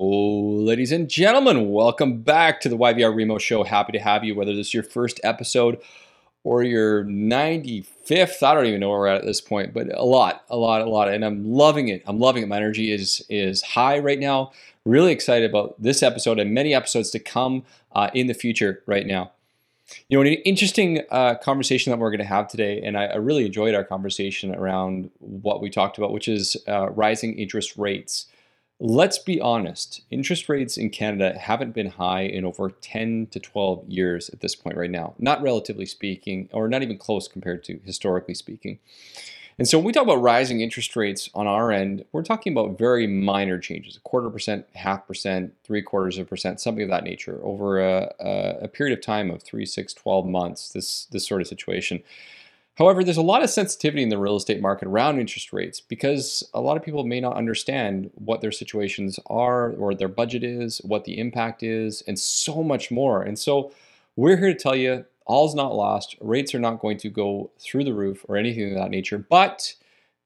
Oh, ladies and gentlemen, welcome back to the YVR Remo Show. Happy to have you, whether this is your first episode or your 95th. I don't even know where we're at at this point, but a lot, a lot, a lot. And I'm loving it. I'm loving it. My energy is is high right now. Really excited about this episode and many episodes to come uh, in the future right now. You know, an interesting uh, conversation that we're going to have today, and I, I, really enjoyed our conversation around what we talked about, which is uh, rising interest rates. Let's be honest, interest rates in Canada haven't been high in over 10 to 12 years at this point right now, not relatively speaking, or not even close compared to historically speaking. And so when we talk about rising interest rates on our end, we're talking about very minor changes, a quarter percent, half percent, three quarters of a percent, something of that nature over a, a, period of time of three, six, 12 months, this, this sort of situation. However, there's a lot of sensitivity in the real estate market around interest rates because a lot of people may not understand what their situations are or their budget is, what the impact is, and so much more. And so we're here to tell you all's not lost. Rates are not going to go through the roof or anything of that nature, but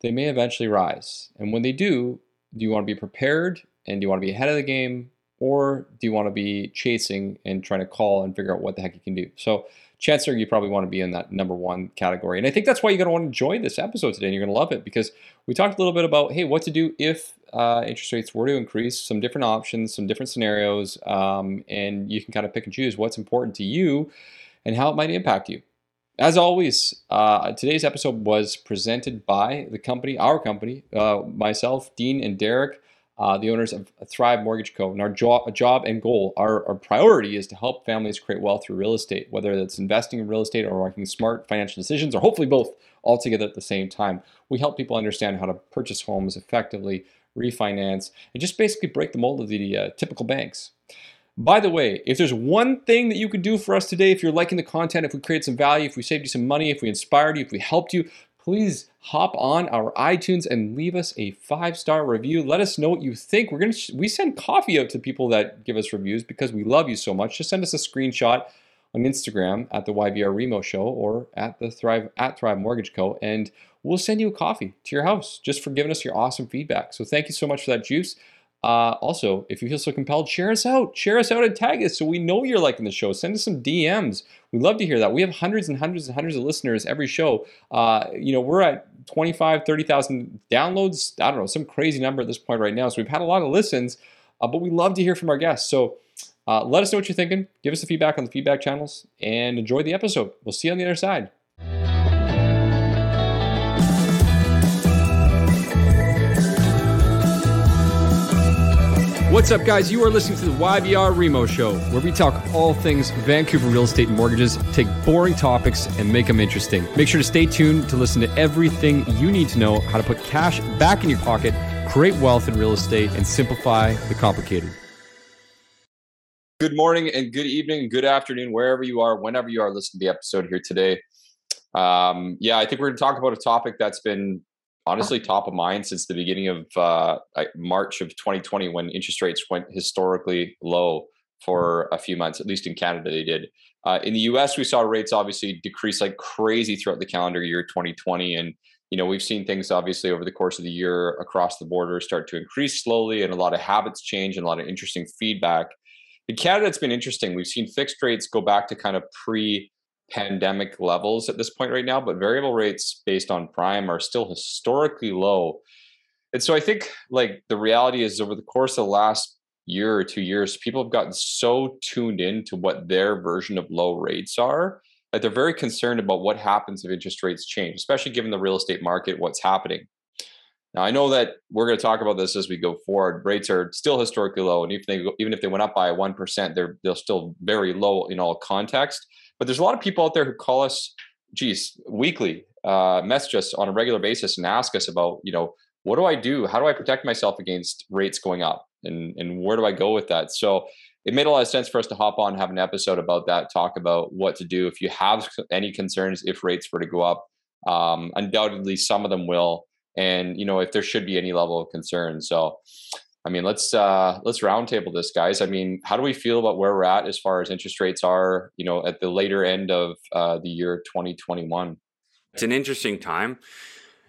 they may eventually rise. And when they do, do you want to be prepared and do you want to be ahead of the game or do you want to be chasing and trying to call and figure out what the heck you can do? So chances are you probably want to be in that number one category. And I think that's why you're going to want to enjoy this episode today and you're going to love it because we talked a little bit about, hey, what to do if uh, interest rates were to increase, some different options, some different scenarios, um, and you can kind of pick and choose what's important to you and how it might impact you. As always, uh, today's episode was presented by the company, our company, uh, myself, Dean, and Derek uh, the owners of Thrive Mortgage Co. And our job, job and goal, our, our priority is to help families create wealth through real estate, whether that's investing in real estate or making smart financial decisions, or hopefully both all together at the same time. We help people understand how to purchase homes effectively, refinance, and just basically break the mold of the uh, typical banks. By the way, if there's one thing that you could do for us today, if you're liking the content, if we created some value, if we saved you some money, if we inspired you, if we helped you, please hop on our iTunes and leave us a five star review. Let us know what you think. We're gonna we send coffee out to people that give us reviews because we love you so much. Just send us a screenshot on Instagram at the YVR Remo Show or at the Thrive at Thrive Mortgage Co. and we'll send you a coffee to your house just for giving us your awesome feedback. So thank you so much for that juice. Uh, also, if you feel so compelled, share us out. Share us out and tag us so we know you're liking the show. Send us some DMs. We'd love to hear that. We have hundreds and hundreds and hundreds of listeners every show. Uh, you know, we're at 25, 30,000 downloads. I don't know, some crazy number at this point right now. So we've had a lot of listens, uh, but we love to hear from our guests. So uh, let us know what you're thinking. Give us the feedback on the feedback channels and enjoy the episode. We'll see you on the other side. What's up, guys? You are listening to the YVR Remo Show, where we talk all things Vancouver real estate and mortgages, take boring topics and make them interesting. Make sure to stay tuned to listen to everything you need to know how to put cash back in your pocket, create wealth in real estate, and simplify the complicated. Good morning and good evening, good afternoon, wherever you are, whenever you are listening to the episode here today. Um, yeah, I think we're going to talk about a topic that's been honestly top of mind since the beginning of uh, March of 2020 when interest rates went historically low for a few months, at least in Canada, they did. Uh, in the US, we saw rates obviously decrease like crazy throughout the calendar year 2020. And, you know, we've seen things obviously over the course of the year across the border start to increase slowly and a lot of habits change and a lot of interesting feedback. In Canada, it's been interesting. We've seen fixed rates go back to kind of pre pandemic levels at this point right now, but variable rates based on prime are still historically low. And so I think like the reality is over the course of the last year or two years, people have gotten so tuned in to what their version of low rates are that they're very concerned about what happens if interest rates change, especially given the real estate market, what's happening. Now I know that we're going to talk about this as we go forward. Rates are still historically low, and if they even if they went up by one percent, they're they're still very low in all context. But there's a lot of people out there who call us, geez, weekly, uh, message us on a regular basis and ask us about, you know, what do I do? How do I protect myself against rates going up? And and where do I go with that? So it made a lot of sense for us to hop on, have an episode about that, talk about what to do if you have any concerns if rates were to go up. Um, undoubtedly, some of them will, and you know if there should be any level of concern. So I mean, let's uh, let's roundtable this, guys. I mean, how do we feel about where we're at as far as interest rates are? You know, at the later end of uh, the year 2021. It's an interesting time,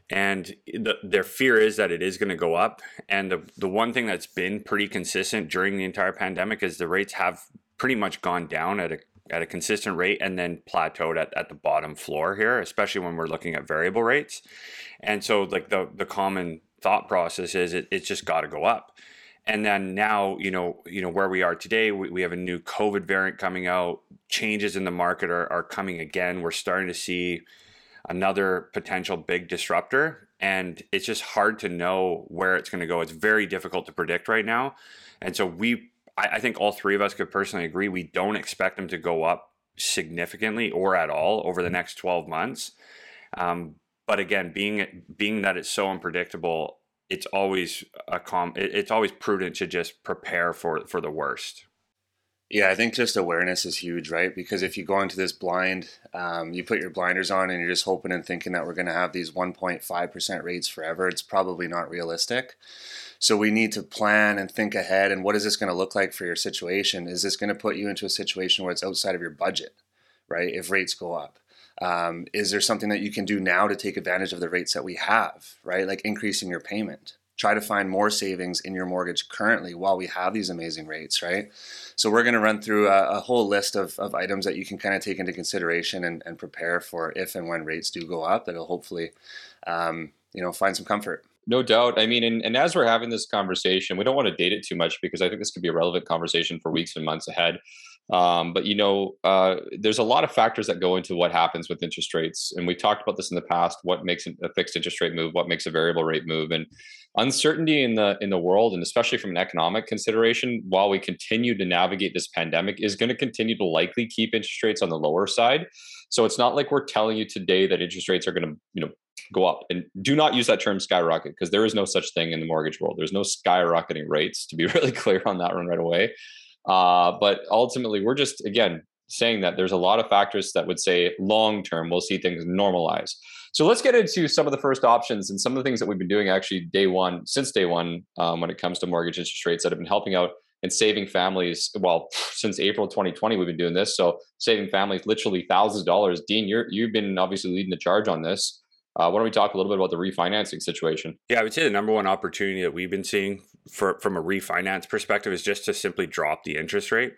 and the, their fear is that it is going to go up. And the the one thing that's been pretty consistent during the entire pandemic is the rates have pretty much gone down at a at a consistent rate and then plateaued at, at the bottom floor here, especially when we're looking at variable rates. And so like the the common thought process is it, it's just got to go up. And then now, you know, you know where we are today, we, we have a new COVID variant coming out. Changes in the market are, are coming again. We're starting to see another potential big disruptor, and it's just hard to know where it's going to go. It's very difficult to predict right now, and so we, I, I think all three of us could personally agree we don't expect them to go up significantly or at all over the next 12 months. Um, but again, being being that it's so unpredictable, it's always a com. It's always prudent to just prepare for for the worst. Yeah, I think just awareness is huge, right? Because if you go into this blind, um, you put your blinders on and you're just hoping and thinking that we're going to have these 1.5% rates forever, it's probably not realistic. So we need to plan and think ahead. And what is this going to look like for your situation? Is this going to put you into a situation where it's outside of your budget, right? If rates go up. Um, is there something that you can do now to take advantage of the rates that we have, right? Like increasing your payment. Try to find more savings in your mortgage currently while we have these amazing rates, right? So we're going to run through a, a, whole list of, of items that you can kind of take into consideration and, and prepare for if and when rates do go up. That'll hopefully, um, you know, find some comfort. No doubt. I mean, and, and as we're having this conversation, we don't want to date it too much because I think this could be a relevant conversation for weeks and months ahead. Um, but you know, uh, there's a lot of factors that go into what happens with interest rates, and we talked about this in the past. What makes a fixed interest rate move? What makes a variable rate move? And uncertainty in the in the world, and especially from an economic consideration, while we continue to navigate this pandemic, is going to continue to likely keep interest rates on the lower side. So it's not like we're telling you today that interest rates are going to, you know, go up. And do not use that term skyrocket because there is no such thing in the mortgage world. There's no skyrocketing rates. To be really clear on that one right away. Uh, but ultimately, we're just, again, saying that there's a lot of factors that would say long term we'll see things normalize. So let's get into some of the first options and some of the things that we've been doing actually day one, since day one, um, when it comes to mortgage interest rates that have been helping out and saving families. Well, since April 2020, we've been doing this. So saving families literally thousands of dollars. Dean, you're, you've been obviously leading the charge on this. Uh, why don't we talk a little bit about the refinancing situation? Yeah, I would say the number one opportunity that we've been seeing for from a refinance perspective is just to simply drop the interest rate.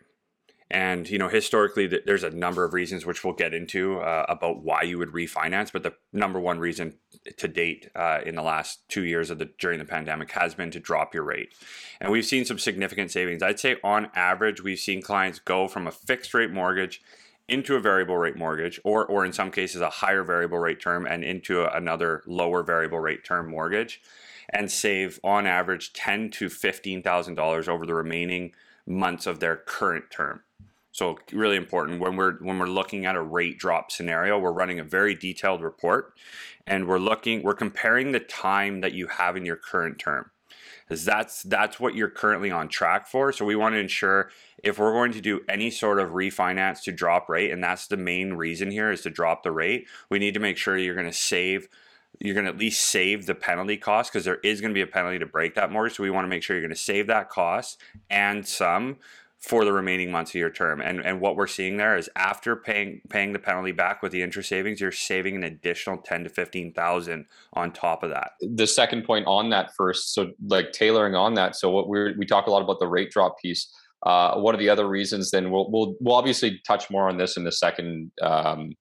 And you know, historically, there's a number of reasons which we'll get into uh, about why you would refinance. But the number one reason to date uh, in the last two years of the during the pandemic has been to drop your rate, and we've seen some significant savings. I'd say on average, we've seen clients go from a fixed rate mortgage into a variable rate mortgage or or in some cases a higher variable rate term and into a, another lower variable rate term mortgage and save on average ten to fifteen thousand dollars over the remaining months of their current term. So really important when we're when we're looking at a rate drop scenario, we're running a very detailed report and we're looking we're comparing the time that you have in your current term because that's that's what you're currently on track for. So we want to ensure if we're going to do any sort of refinance to drop rate, and that's the main reason here is to drop the rate, we need to make sure you're going to save you're going to at least save the penalty cost because there is going to be a penalty to break that mortgage. So we want to make sure you're going to save that cost and some for the remaining months of your term. And and what we're seeing there is after paying paying the penalty back with the interest savings, you're saving an additional ten to fifteen thousand on top of that. The second point on that first, so like tailoring on that. So what we we talk a lot about the rate drop piece. Uh, what are the other reasons? Then we'll we'll we'll obviously touch more on this in the second. Um,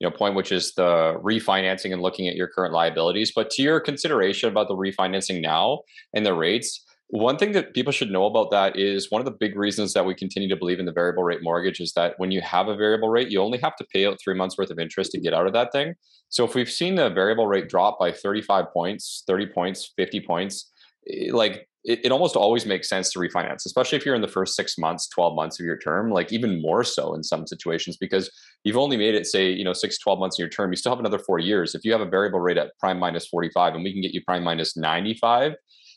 you know point which is the refinancing and looking at your current liabilities but to your consideration about the refinancing now and the rates one thing that people should know about that is one of the big reasons that we continue to believe in the variable rate mortgage is that when you have a variable rate, you only have to pay out three months worth of interest to get out of that thing. So if we've seen the variable rate drop by 35 points, 30 points, 50 points, eh, like it, it almost always makes sense to refinance, especially if you're in the first six months, 12 months of your term, like even more so in some situations, because you've only made it, say, you know, six, 12 months of your term, you still have another four years. If you have a variable rate at prime minus 45 and we can get you prime minus 95,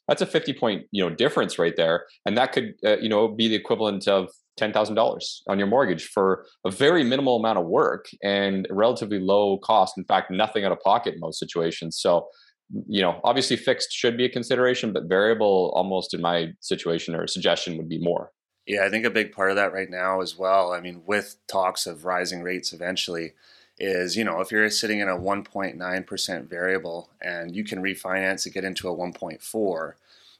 that's a 50 point you know difference right there and that could uh, you know be the equivalent of $10,000 on your mortgage for a very minimal amount of work and relatively low cost in fact nothing out of pocket in most situations. So you know obviously fixed should be a consideration but variable almost in my situation or suggestion would be more. Yeah i think a big part of that right now as well i mean with talks of rising rates eventually is you know if you're sitting in a 1.9% variable and you can refinance to get into a 1.4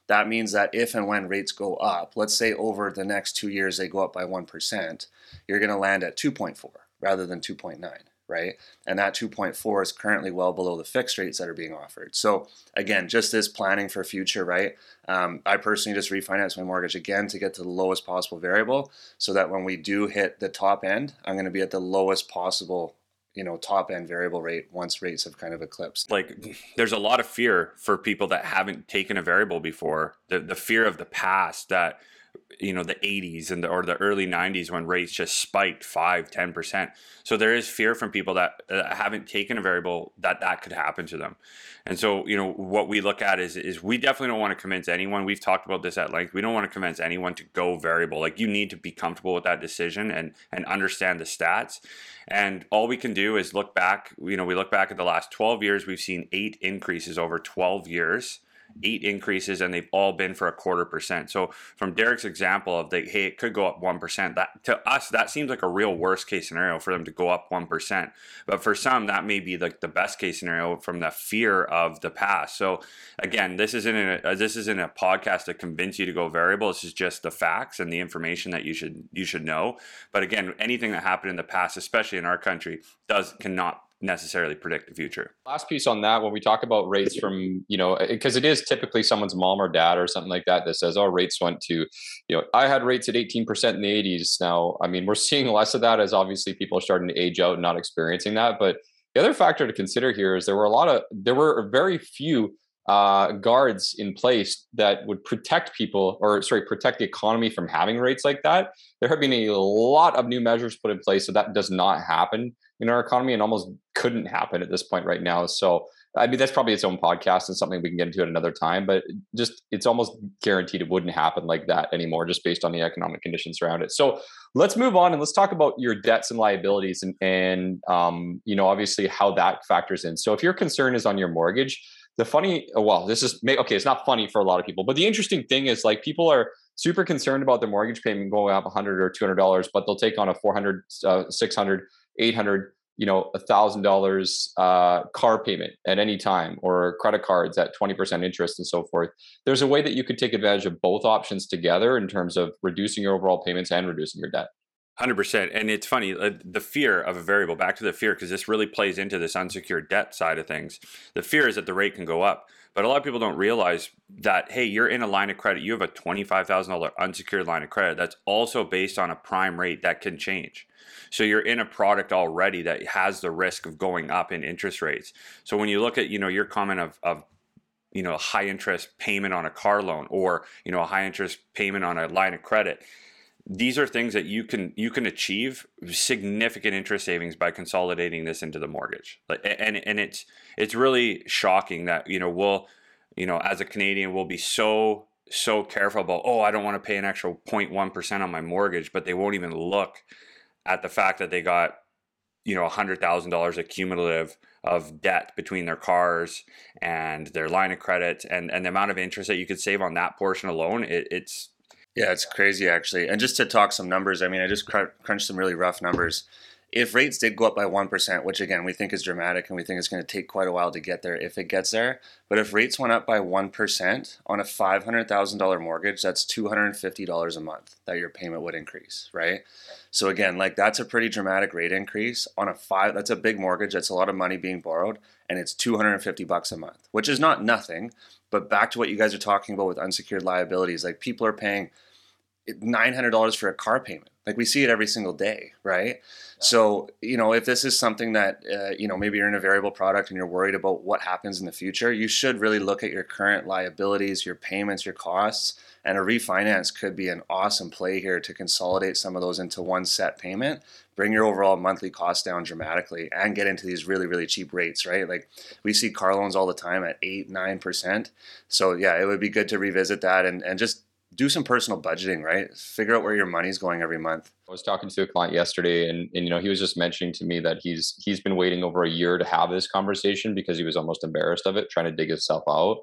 that means that if and when rates go up let's say over the next two years they go up by 1% you're going to land at 2.4 rather than 2.9 right? And that 2.4 is currently well below the fixed rates that are being offered. So again, just this planning for future, right? Um, I personally just refinance my mortgage again to get to the lowest possible variable, so that when we do hit the top end, I'm going to be at the lowest possible you know top end variable rate once rates have kind of eclipsed. Like there's a lot of fear for people that haven't taken a variable before. The the fear of the past that you know the 80s and the, or the early 90s when rates just spiked 5 10% so there is fear from people that uh, haven't taken a variable that that could happen to them. And so you know what we look at is is we definitely don't want to convince anyone. We've talked about this at length. We don't want to convince anyone to go variable. Like you need to be comfortable with that decision and and understand the stats. And all we can do is look back you know we look back at the last 12 years we've seen eight increases over 12 years eight increases and they've all been for a quarter percent. So from Derek's example of the hey, it could go up one percent. That to us that seems like a real worst case scenario for them to go up one percent. But for some that may be like the best case scenario from the fear of the past. So again, this isn't a, uh, this isn't a podcast to convince you to go variable. This is just the facts and the information that you should you should know. But again, anything that happened in the past, especially in our country, does cannot necessarily predict the future. Last piece on that, when we talk about rates from, you know, because it is typically someone's mom or dad or something like that that says, oh, rates went to, you know, I had rates at 18% in the 80s. Now, I mean, we're seeing less of that as obviously people are starting to age out and not experiencing that. But the other factor to consider here is there were a lot of, there were very few uh, guards in place that would protect people or sorry protect the economy from having rates like that there have been a lot of new measures put in place so that does not happen in our economy and almost couldn't happen at this point right now. So I mean that's probably its own podcast and something we can get into at another time, but just it's almost guaranteed it wouldn't happen like that anymore, just based on the economic conditions around it. So let's move on and let's talk about your debts and liabilities and and um, you know obviously how that factors in. So if your concern is on your mortgage, the funny well this is okay it's not funny for a lot of people but the interesting thing is like people are super concerned about their mortgage payment going up 100 or 200 dollars but they'll take on a 400 uh, 600 800 you know a thousand dollars uh, car payment at any time or credit cards at 20% interest and so forth. There's a way that you could take advantage of both options together in terms of reducing your overall payments and reducing your debt 100% and it's funny uh, the fear of a variable back to the fear because this really plays into this unsecured debt side of things. The fear is that the rate can go up but a lot of people don't realize that hey you're in a line of credit. You have a $25000 unsecured line of credit that's also based on a prime rate that can change. So you're in a product already that has the risk of going up in interest rates. So when you look at, you know, your comment of, of you know, a high interest payment on a car loan or, you know, a high interest payment on a line of credit, these are things that you can you can achieve significant interest savings by consolidating this into the mortgage. like, And and it's it's really shocking that, you know, we'll you know, as a Canadian, we'll be so so careful about, oh, I don't want to pay an extra 0.1% on my mortgage, but they won't even look at the fact that they got you know $100,000 accumulative of debt between their cars and their line of credit and, and the amount of interest that you could save on that portion alone it, it's yeah it's crazy actually. And just to talk some numbers i mean i just crunched some really rough numbers if rates did go up by 1%, which again we think is dramatic and we think it's going to take quite a while to get there if it gets there, but if rates went up by 1% on a $500,000 mortgage, that's $250 a month that your payment would increase, right? So again, like that's a pretty dramatic rate increase on a five that's a big mortgage, that's a lot of money being borrowed and it's 250 bucks a month, which is not nothing, but back to what you guys are talking about with unsecured liabilities, like people are paying $900 for a car payment. Like we see it every single day, right? So, you know, if this is something that, uh, you know, maybe you're in a variable product and you're worried about what happens in the future, you should really look at your current liabilities, your payments, your costs, and a refinance could be an awesome play here to consolidate some of those into one set payment, bring your overall monthly cost down dramatically, and get into these really, really cheap rates, right? Like we see car loans all the time at eight, nine percent. So yeah, it would be good to revisit that and, and just do some personal budgeting, right? Figure out where your money's going every month. I was talking to a client yesterday and, and you know, he was just mentioning to me that he's he's been waiting over a year to have this conversation because he was almost embarrassed of it, trying to dig himself out.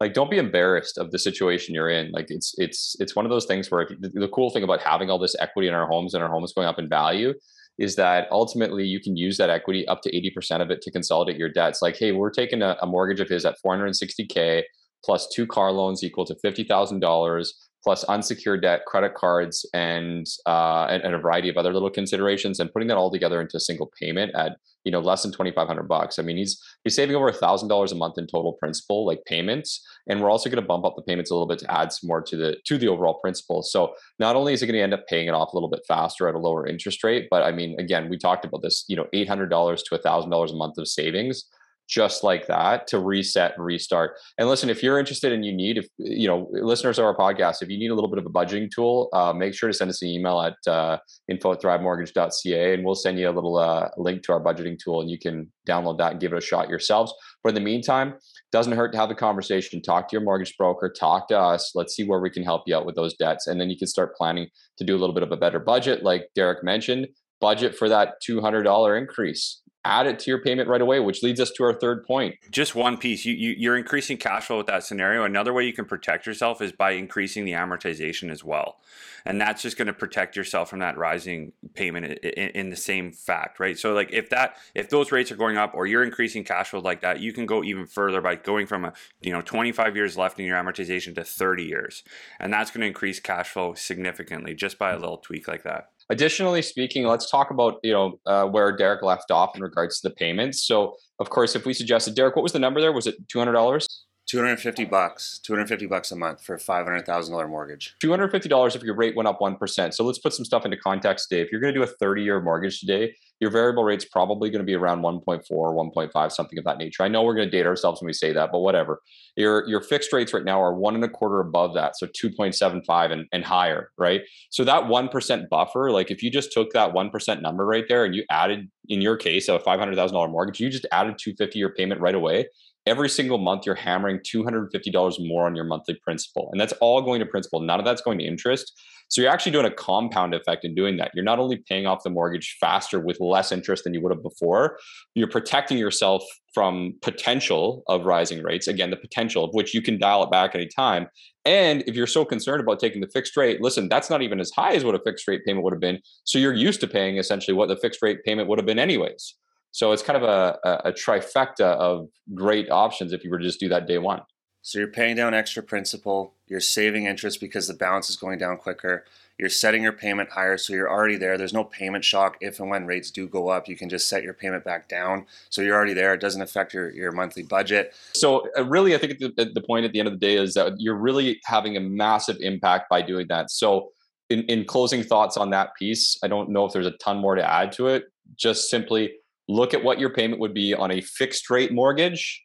Like don't be embarrassed of the situation you're in. Like it's it's it's one of those things where the cool thing about having all this equity in our homes and our homes going up in value is that ultimately you can use that equity up to 80% of it to consolidate your debts. Like, hey, we're taking a, a mortgage of his at 460K plus two car loans equal to $50,000 plus unsecured debt, credit cards, and, uh, and, and a variety of other little considerations, and putting that all together into a single payment at you know less than 2500 bucks. I mean he's he's saving over a thousand dollars a month in total principal like payments and we're also going to bump up the payments a little bit to add some more to the to the overall principal. So not only is it going to end up paying it off a little bit faster at a lower interest rate but i mean again we talked about this you know $800 to a $1000 a month of savings just like that to reset and restart. And listen, if you're interested and you need, if you know, listeners of our podcast, if you need a little bit of a budgeting tool, uh, make sure to send us an email at uh, info at thrivemortgage.ca and we'll send you a little uh, link to our budgeting tool and you can download that and give it a shot yourselves. But in the meantime, doesn't hurt to have the conversation. Talk to your mortgage broker, talk to us. Let's see where we can help you out with those debts. And then you can start planning to do a little bit of a better budget. Like Derek mentioned, budget for that $200 increase add it to your payment right away, which leads us to our third point. Just one piece. You, you you're increasing cash flow with that scenario. Another way you can protect yourself is by increasing the amortization as well, and that's just going to protect yourself from that rising payment in, in, the same fact, right? So like if that if those rates are going up or you're increasing cash flow like that, you can go even further by going from a you know 25 years left in your amortization to 30 years, and that's going to increase cash flow significantly just by a little tweak like that. Additionally speaking, let's talk about you know uh, where Derek left off in regards to the payments. So, of course, if we suggested Derek, what was the number there? Was it two hundred dollars? 250 bucks 250 bucks a month for a $500000 mortgage. $250 if your rate went up 1% so let's put some stuff into context today if you're going to do a 30 year mortgage today your variable rate's probably going to be around 1.4 or 1.5 something of that nature. I know we're going to date ourselves when we say that but whatever. Your your fixed rates right now are one and a quarter above that so 2.75 and, and higher right? So that 1% buffer like if you just took that 1% number right there and you added in your case a $500000 mortgage you just added 250 your payment right away every single month you're hammering $250 more on your monthly principal. And that's all going to principal. None of that's going to interest. So you're actually doing a compound effect in doing that. You're not only paying off the mortgage faster with less interest than you would have before, you're protecting yourself from potential of rising rates. Again, the potential of which you can dial it back anytime. And if you're so concerned about taking the fixed rate, listen, that's not even as high as what a fixed rate payment would have been. So you're used to paying essentially what the fixed rate payment would have been anyways. So it's kind of a, a, trifecta of great options if you were to just do that day one. So you're paying down extra principal, you're saving interest because the balance is going down quicker, you're setting your payment higher so you're already there. There's no payment shock if and when rates do go up. You can just set your payment back down. So you're already there. It doesn't affect your, your monthly budget. So uh, really, I think the, the point at the end of the day is that you're really having a massive impact by doing that. So in, in closing thoughts on that piece, I don't know if there's a ton more to add to it. Just simply look at what your payment would be on a fixed rate mortgage,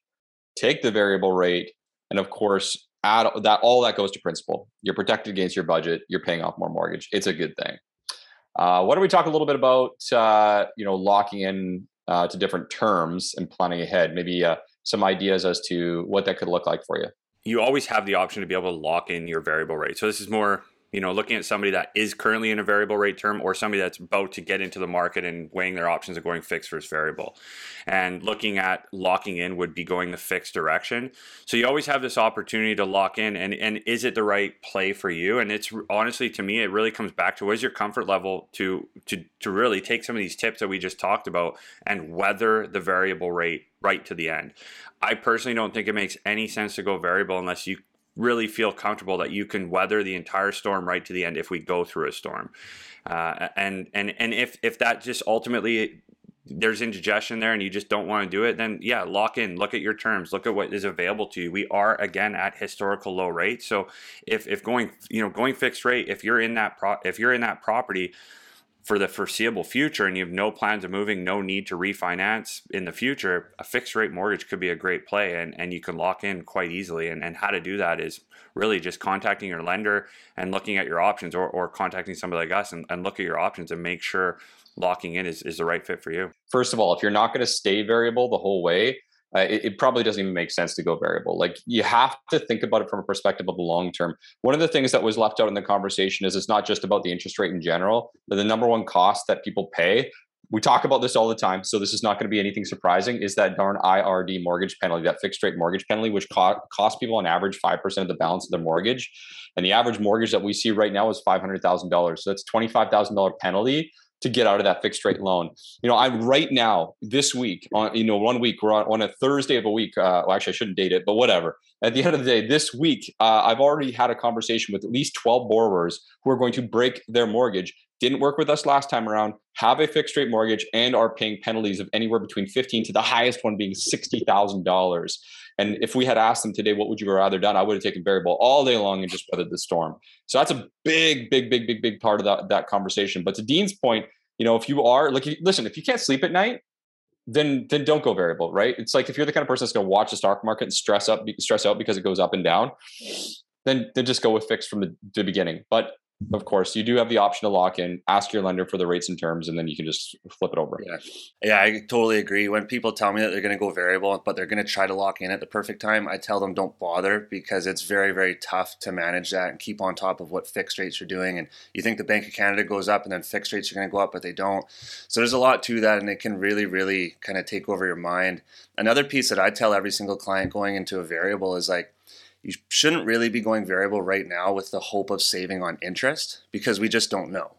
take the variable rate, and of course, add that all that goes to principal. You're protected against your budget. You're paying off more mortgage. It's a good thing. Uh, why don't we talk a little bit about uh, you know locking in uh, to different terms and planning ahead? Maybe uh, some ideas as to what that could look like for you. You always have the option to be able to lock in your variable rate. So this is more you know, looking at somebody that is currently in a variable rate term or somebody that's about to get into the market and weighing their options of going fixed versus variable. And looking at locking in would be going the fixed direction. So you always have this opportunity to lock in and, and is it the right play for you? And it's honestly to me, it really comes back to what is your comfort level to to to really take some of these tips that we just talked about and weather the variable rate right to the end. I personally don't think it makes any sense to go variable unless you really feel comfortable that you can weather the entire storm right to the end if we go through a storm. Uh, and and and if if that just ultimately there's indigestion there and you just don't want to do it, then yeah, lock in, look at your terms, look at what is available to you. We are again at historical low rates. So if if going you know going fixed rate, if you're in that pro- if you're in that property for the foreseeable future and you have no plans of moving, no need to refinance in the future, a fixed rate mortgage could be a great play and, and you can lock in quite easily. And, and how to do that is really just contacting your lender and looking at your options or, or contacting somebody like us and, and look at your options and make sure locking in is, is the right fit for you. First of all, if you're not going to stay variable the whole way, uh, it, it, probably doesn't even make sense to go variable. Like you have to think about it from a perspective of the long term. One of the things that was left out in the conversation is it's not just about the interest rate in general, but the number one cost that people pay. We talk about this all the time, so this is not going to be anything surprising. Is that darn IRD mortgage penalty, that fixed rate mortgage penalty, which co- costs people on average five percent of the balance of their mortgage, and the average mortgage that we see right now is five hundred thousand dollars. So that's twenty five thousand dollar penalty to get out of that fixed rate loan. You know, I'm right now this week on you know one week we're on, on a Thursday of a week. Uh, well, actually, I shouldn't date it, but whatever. At the end of the day, this week uh, I've already had a conversation with at least 12 borrowers who are going to break their mortgage. Didn't work with us last time around. Have a fixed rate mortgage and are paying penalties of anywhere between 15 to the highest one being sixty thousand dollars. And if we had asked them today, what would you rather done? I would have taken variable all day long and just weathered the storm. So that's a big, big, big, big, big part of that, that conversation. But to Dean's point, you know, if you are like, listen, if you can't sleep at night, then then don't go variable, right? It's like if you're the kind of person that's going to watch the stock market and stress up, stress out because it goes up and down, then then just go with fixed from the, the beginning. But of course, you do have the option to lock in, ask your lender for the rates and terms, and then you can just flip it over. Yeah, yeah, I totally agree. When people tell me that they're going to go variable, but they're going to try to lock in at the perfect time, I tell them don't bother because it's very, very tough to manage that and keep on top of what fixed rates are doing. And you think the Bank of Canada goes up, and then fixed rates are going to go up, but they don't. So there's a lot to that, and it can really, really kind of take over your mind. Another piece that I tell every single client going into a variable is like you shouldn't really be going variable right now with the hope of saving on interest because we just don't know,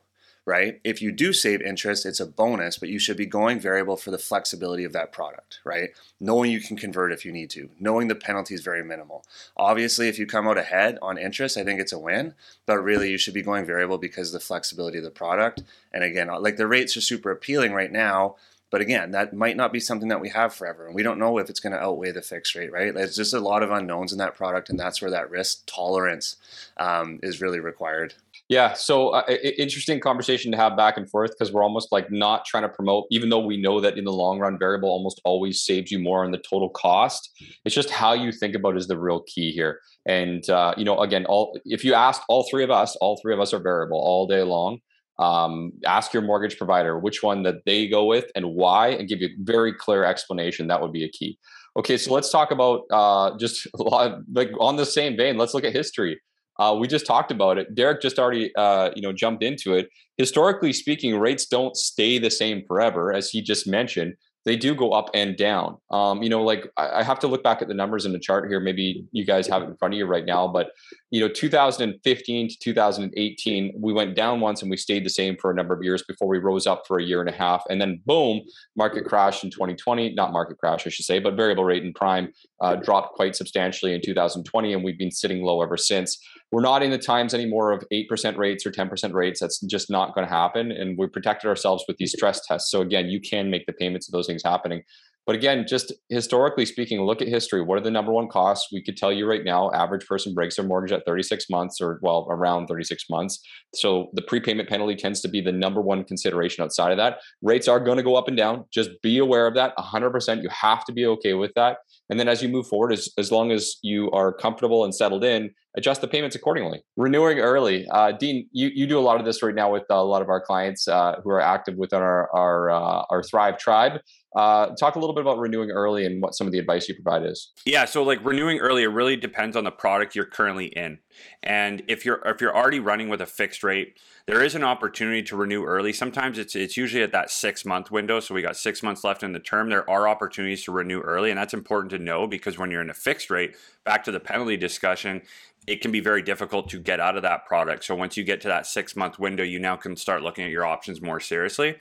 right? If you do save interest, it's a bonus, but you should be going variable for the flexibility of that product, right? Knowing you can convert if you need to, knowing the penalty is very minimal. Obviously, if you come out ahead on interest, I think it's a win, but really you should be going variable because the flexibility of the product. And again, like the rates are super appealing right now but again, that might not be something that we have forever, and we don't know if it's going to outweigh the fixed rate, right? There's just a lot of unknowns in that product, and that's where that risk tolerance um, is really required. Yeah, so uh, interesting conversation to have back and forth because we're almost like not trying to promote, even though we know that in the long run, variable almost always saves you more on the total cost. It's just how you think about is the real key here. And uh, you know, again, all if you ask all three of us, all three of us are variable all day long um, ask your mortgage provider which one that they go with and why and give you a very clear explanation. That would be a key. Okay so let's talk about uh, just a lot like on the same vein let's look at history. Uh, we just talked about it. Derek just already uh, you know jumped into it. Historically speaking rates don't stay the same forever as he just mentioned. They do go up and down. Um, you know, like I, I have to look back at the numbers in the chart here. Maybe you guys have it in front of you right now, but you know, 2015 to 2018, we went down once and we stayed the same for a number of years before we rose up for a year and a half, and then boom, market crash in 2020. Not market crash, I should say, but variable rate and prime uh, dropped quite substantially in 2020, and we've been sitting low ever since. We're not in the times anymore of 8% rates or 10% rates. That's just not going to happen. And we protected ourselves with these stress tests. So, again, you can make the payments of those things happening. But again, just historically speaking, look at history. What are the number one costs? We could tell you right now, average person breaks their mortgage at 36 months or, well, around 36 months. So the prepayment penalty tends to be the number one consideration outside of that. Rates are going to go up and down. Just be aware of that 100%. You have to be okay with that. And then as you move forward, as, as long as you are comfortable and settled in, adjust the payments accordingly. Renewing early. Uh, Dean, you, you do a lot of this right now with a lot of our clients uh, who are active within our, our, uh, our Thrive tribe. Uh, talk a little bit about renewing early and what some of the advice you provide is. Yeah, so like renewing early, it really depends on the product you're currently in. And if you're if you're already running with a fixed rate, there is an opportunity to renew early. Sometimes it's it's usually at that six month window. So we got six months left in the term. There are opportunities to renew early, and that's important to know because when you're in a fixed rate, back to the penalty discussion, it can be very difficult to get out of that product. So once you get to that six month window, you now can start looking at your options more seriously.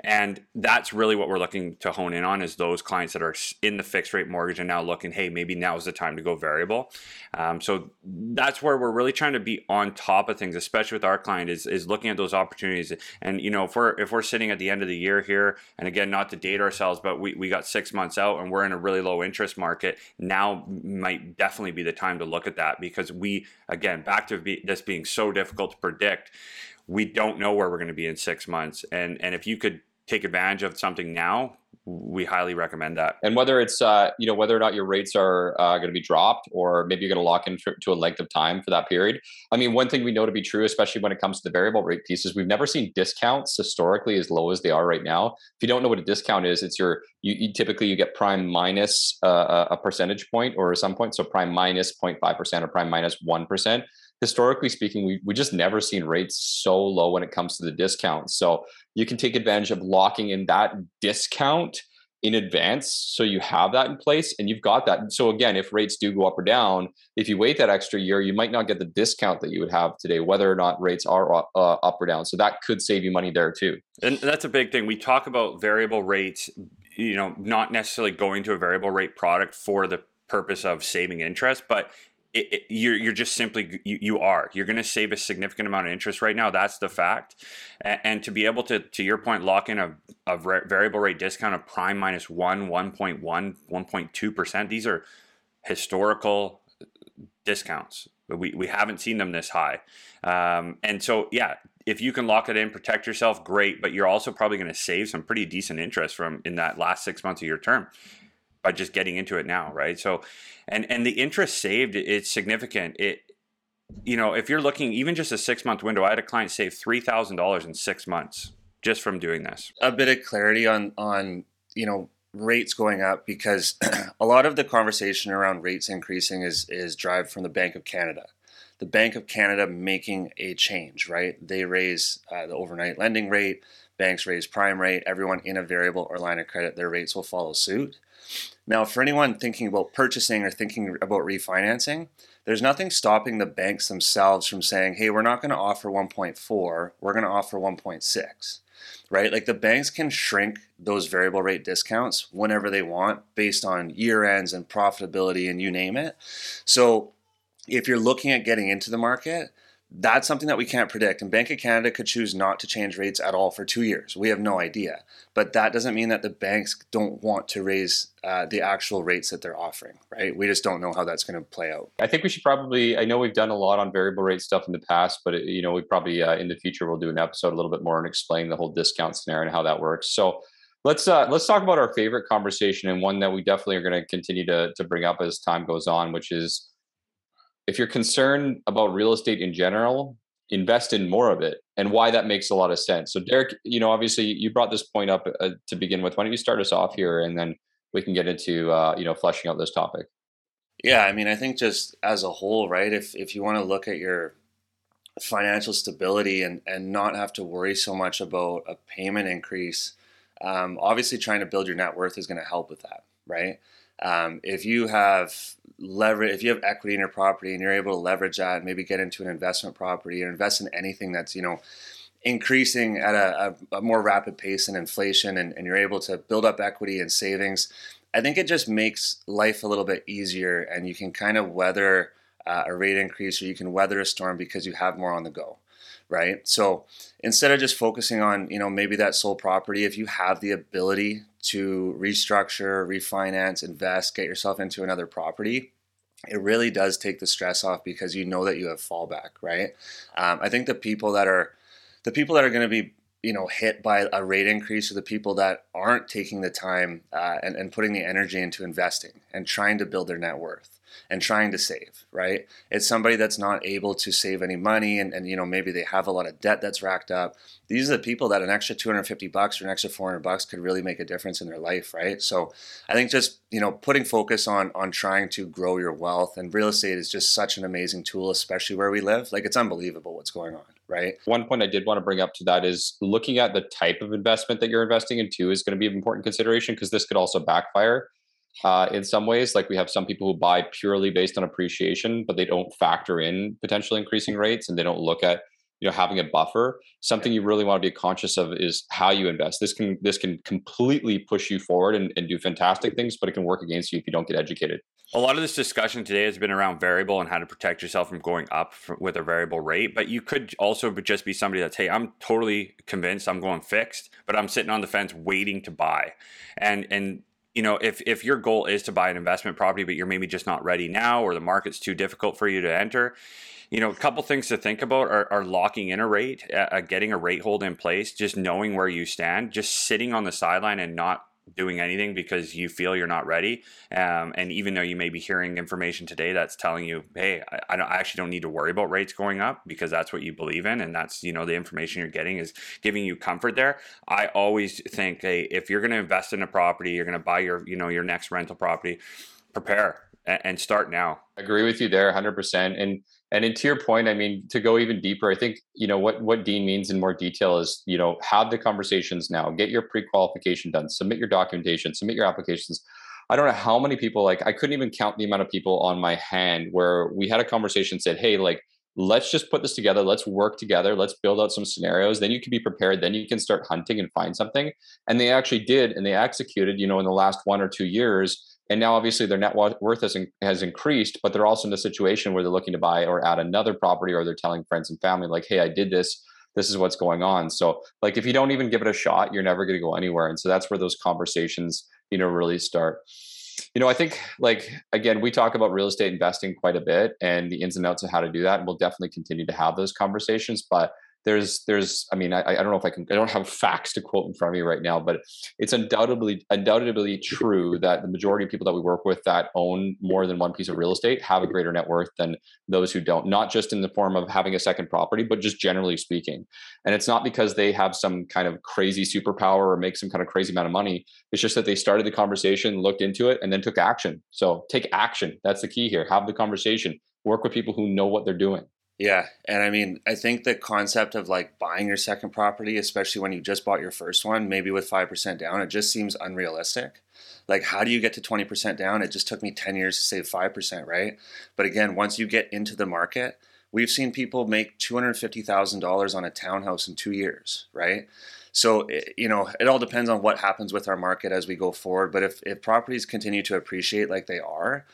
And that's really what we're looking to hone in on is those clients that are in the fixed rate mortgage and now looking, hey, maybe now is the time to go variable. Um, so that's where we're really trying to be on top of things, especially with our client, is, is looking at those opportunities. And you know, if we're if we're sitting at the end of the year here, and again, not to date ourselves, but we, we got six months out and we're in a really low interest market, now might definitely be the time to look at that because we again back to be, this being so difficult to predict we don't know where we're going to be in six months and and if you could take advantage of something now we highly recommend that. And whether it's uh, you know whether or not your rates are uh, going to be dropped, or maybe you're going to lock in to a length of time for that period. I mean, one thing we know to be true, especially when it comes to the variable rate pieces, we've never seen discounts historically as low as they are right now. If you don't know what a discount is, it's your you, you typically you get prime minus uh, a percentage point or some point, so prime minus 0.5 percent or prime minus one percent historically speaking, we, we just never seen rates so low when it comes to the discounts. So you can take advantage of locking in that discount in advance so you have that in place and you've got that. So again if rates do go up or down if you wait that extra year you might not get the discount that you would have today whether or not rates are uh, up or down. So that could save you money there too. And that's a big thing. We talk about variable rates you know not necessarily going to a variable rate product for the purpose of saving interest but it, it, you're you're just simply you, you are. You're going to save a significant amount of interest right now that's the fact. And, and to be able to to your point lock in a, a variable rate discount of prime minus 1 1.1 1.2% these are historical discounts. We, we haven't seen them this high. Um, and so yeah if you can lock it in protect yourself great but you're also probably going to save some pretty decent interest from in that last six months of your term by just getting into it now, right? So, and and the interest saved it's significant. It, you know, if you're looking even just a six month window, I had a client save three thousand dollars in six months just from doing this. A bit of clarity on on you know rates going up because a lot of the conversation around rates increasing is is drive from the Bank of Canada. The Bank of Canada making a change, right? They raise uh, the overnight lending rate, banks raise prime rate, everyone in a variable or line of credit, their rates will follow suit. Now, for anyone thinking about purchasing or thinking about refinancing, there's nothing stopping the banks themselves from saying, hey, we're not going to offer 1.4, we're going to offer 1.6, right? Like the banks can shrink those variable rate discounts whenever they want based on year ends and profitability and you name it. So if you're looking at getting into the market, that's something that we can't predict. And Bank of Canada could choose not to change rates at all for two years. We have no idea. But that doesn't mean that the banks don't want to raise uh, the actual rates that they're offering, right? We just don't know how that's going to play out. I think we should probably, I know we've done a lot on variable rate stuff in the past, but, it, you know, we probably uh, in the future we'll do an episode a little bit more and explain the whole discount scenario and how that works. So, let's uh, let's talk about our favorite conversation and one that we definitely are going to continue to to bring up as time goes on, which is if you're concerned about real estate in general, invest in more of it and why that makes a lot of sense. So Derek, you know, obviously you brought this point up uh, to begin with. Why don't you start us off here and then we can get into uh, you know fleshing out this topic. Yeah, I mean, I think just as a whole, right? If if you want to look at your financial stability and and not have to worry so much about a payment increase, um, obviously trying to build your net worth is going to help with that, right? Um, if you have leverage, if you have equity in your property and you're able to leverage that, and maybe get into an investment property or invest in anything that's you know increasing at a, a, a more rapid pace than inflation, and, and you're able to build up equity and savings, I think it just makes life a little bit easier, and you can kind of weather uh, a rate increase, or you can weather a storm because you have more on the go right? So instead of just focusing on, you know, maybe that sole property, if you have the ability to restructure, refinance, invest, get yourself into another property, it really does take the stress off because you know that you have fallback, right? Um, I think the people that are the people that are going to be you know hit by a rate increase are the people that aren't taking the time uh, and, and putting the energy into investing and trying to build their net worth and trying to save, right? It's somebody that's not able to save any money and, and you know maybe they have a lot of debt that's racked up. These are the people that an extra 250 bucks or an extra 400 bucks could really make a difference in their life, right? So I think just, you know, putting focus on on trying to grow your wealth and real estate is just such an amazing tool especially where we live. Like it's unbelievable what's going on, right? One point I did want to bring up to that is looking at the type of investment that you're investing into is going to be an important consideration because this could also backfire uh, in some ways. Like we have some people who buy purely based on appreciation, but they don't factor in potentially increasing rates and they don't look at you know having a buffer something you really want to be conscious of is how you invest this can this can completely push you forward and, and do fantastic things but it can work against you if you don't get educated a lot of this discussion today has been around variable and how to protect yourself from going up with a variable rate. But you could also just be somebody that's, hey, I'm totally convinced I'm going fixed, but I'm sitting on the fence waiting to buy. And and you know, if if your goal is to buy an investment property, but you're maybe just not ready now, or the market's too difficult for you to enter, you know, a couple things to think about are, are locking in a rate, uh, getting a rate hold in place, just knowing where you stand, just sitting on the sideline and not doing anything because you feel you're not ready. Um, and even though you may be hearing information today that's telling you, hey, I, I, I, actually don't need to worry about rates going up because that's what you believe in, and that's you know the information you're getting is giving you comfort there. I always think, hey, if you're going to invest in a property, you're going to buy your you know your next rental property, prepare and start now. I agree with you there 100%. And And to your point, I mean, to go even deeper, I think you know what what Dean means in more detail is you know have the conversations now, get your pre-qualification done, submit your documentation, submit your applications. I don't know how many people like I couldn't even count the amount of people on my hand where we had a conversation said, hey, like let's just put this together, let's work together, let's build out some scenarios. Then you can be prepared. Then you can start hunting and find something. And they actually did, and they executed. You know, in the last one or two years and now obviously their net worth has, has increased but they're also in a situation where they're looking to buy or add another property or they're telling friends and family like hey i did this. This is what's going on. So like if you don't even give it a shot you're never going to go anywhere. And so that's where those conversations you know really start. You know i think like again we talk about real estate investing quite a bit and the ins and outs of how to do that and we'll definitely continue to have those conversations but there's there's i mean I, I don't know if i can i don't have facts to quote in front of me right now but it's undoubtedly undoubtedly true that the majority of people that we work with that own more than one piece of real estate have a greater net worth than those who don't not just in the form of having a second property but just generally speaking. And it's not because they have some kind of crazy superpower or make some kind of crazy amount of money. It's just that they started the conversation looked into it and then took action. So take action. That's the key here. Have the conversation. Work with people who know what they're doing yeah, and I mean, I think the concept of like buying your second property, especially when you just bought your first one, maybe with 5% down, it just seems unrealistic. Like, how do you get to 20% down? It just took me 10 years to save 5%, right? But again, once you get into the market, we've seen people make $250,000 on a townhouse in two years, right? So, eh, you know, it all depends on what happens with our market as we go forward. But if, if properties continue to appreciate like they are,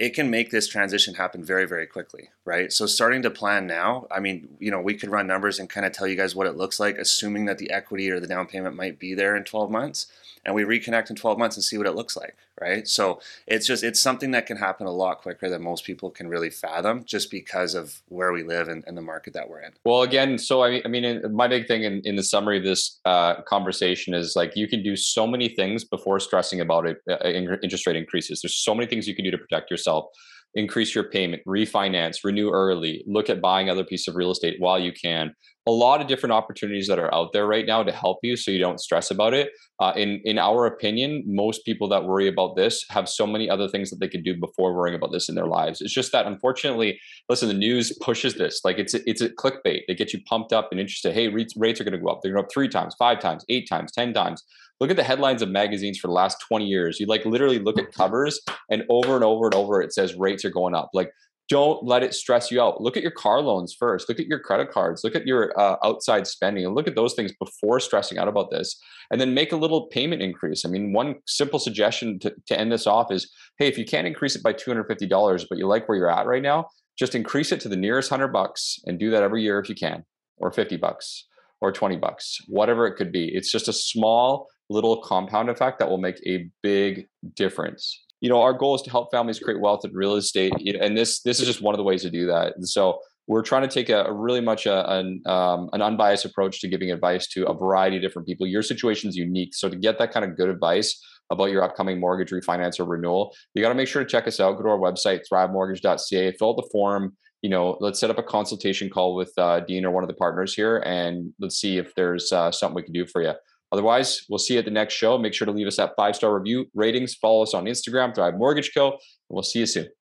it can make this transition happen very very quickly right? So starting to plan now i mean you know we could run numbers and kind of tell you guys what it looks like assuming that the equity or the down payment might be there in 12 months and we reconnect in 12 months and see what it looks like right? So it's just it's something that can happen a lot quicker than most people can really fathom just because of where we live and, and the market that we're in. Well again so i mean, I mean my big thing in, in the summary of this uh, conversation is like you can do so many things before stressing about it uh, interest rate increases. There's so many things you can do to protect yourself increase your payment, refinance, renew early, look at buying other piece of real estate while you can. A lot of different opportunities that are out there right now to help you, so you don't stress about it. Uh, in in our opinion, most people that worry about this have so many other things that they could do before worrying about this in their lives. It's just that unfortunately, listen, the news pushes this like it's it's a clickbait. They get you pumped up and interested. Hey, rates, are going to go up. They're going up three times, five times, eight times, ten times look at the headlines of magazines for the last 20 years. You like literally look at covers and over and over and over it says rates are going up. Like don't let it stress you out. Look at your car loans first. Look at your credit cards. Look at your uh, outside spending and look at those things before stressing out about this. And then make a little payment increase. I mean, one simple suggestion to, to end this off is hey, if you can't increase it by $250, but you like where you're at right now, just increase it to the nearest hundred bucks and do that every year if you can, or 50 bucks or 20 bucks, whatever it could be. It's just a small little compound effect that will make a big difference. You know, our goal is to help families create wealth in real estate, and this this is just one of the ways to do that. And so we're trying to take a, a really much a, an, um, an unbiased approach to giving advice to a variety of different people. Your situation is unique, so to get that kind of good advice about your upcoming mortgage refinance or renewal, you got to make sure to check us out. Go to our website, thrivemortgage.ca, fill out the form. You know, let's set up a consultation call with uh, Dean or one of the partners here, and let's see if there's uh, something we can do for you. Otherwise, we'll see you at the next show. Make sure to leave us that five star review ratings. Follow us on Instagram, Thrive Mortgage Co. And we'll see you soon.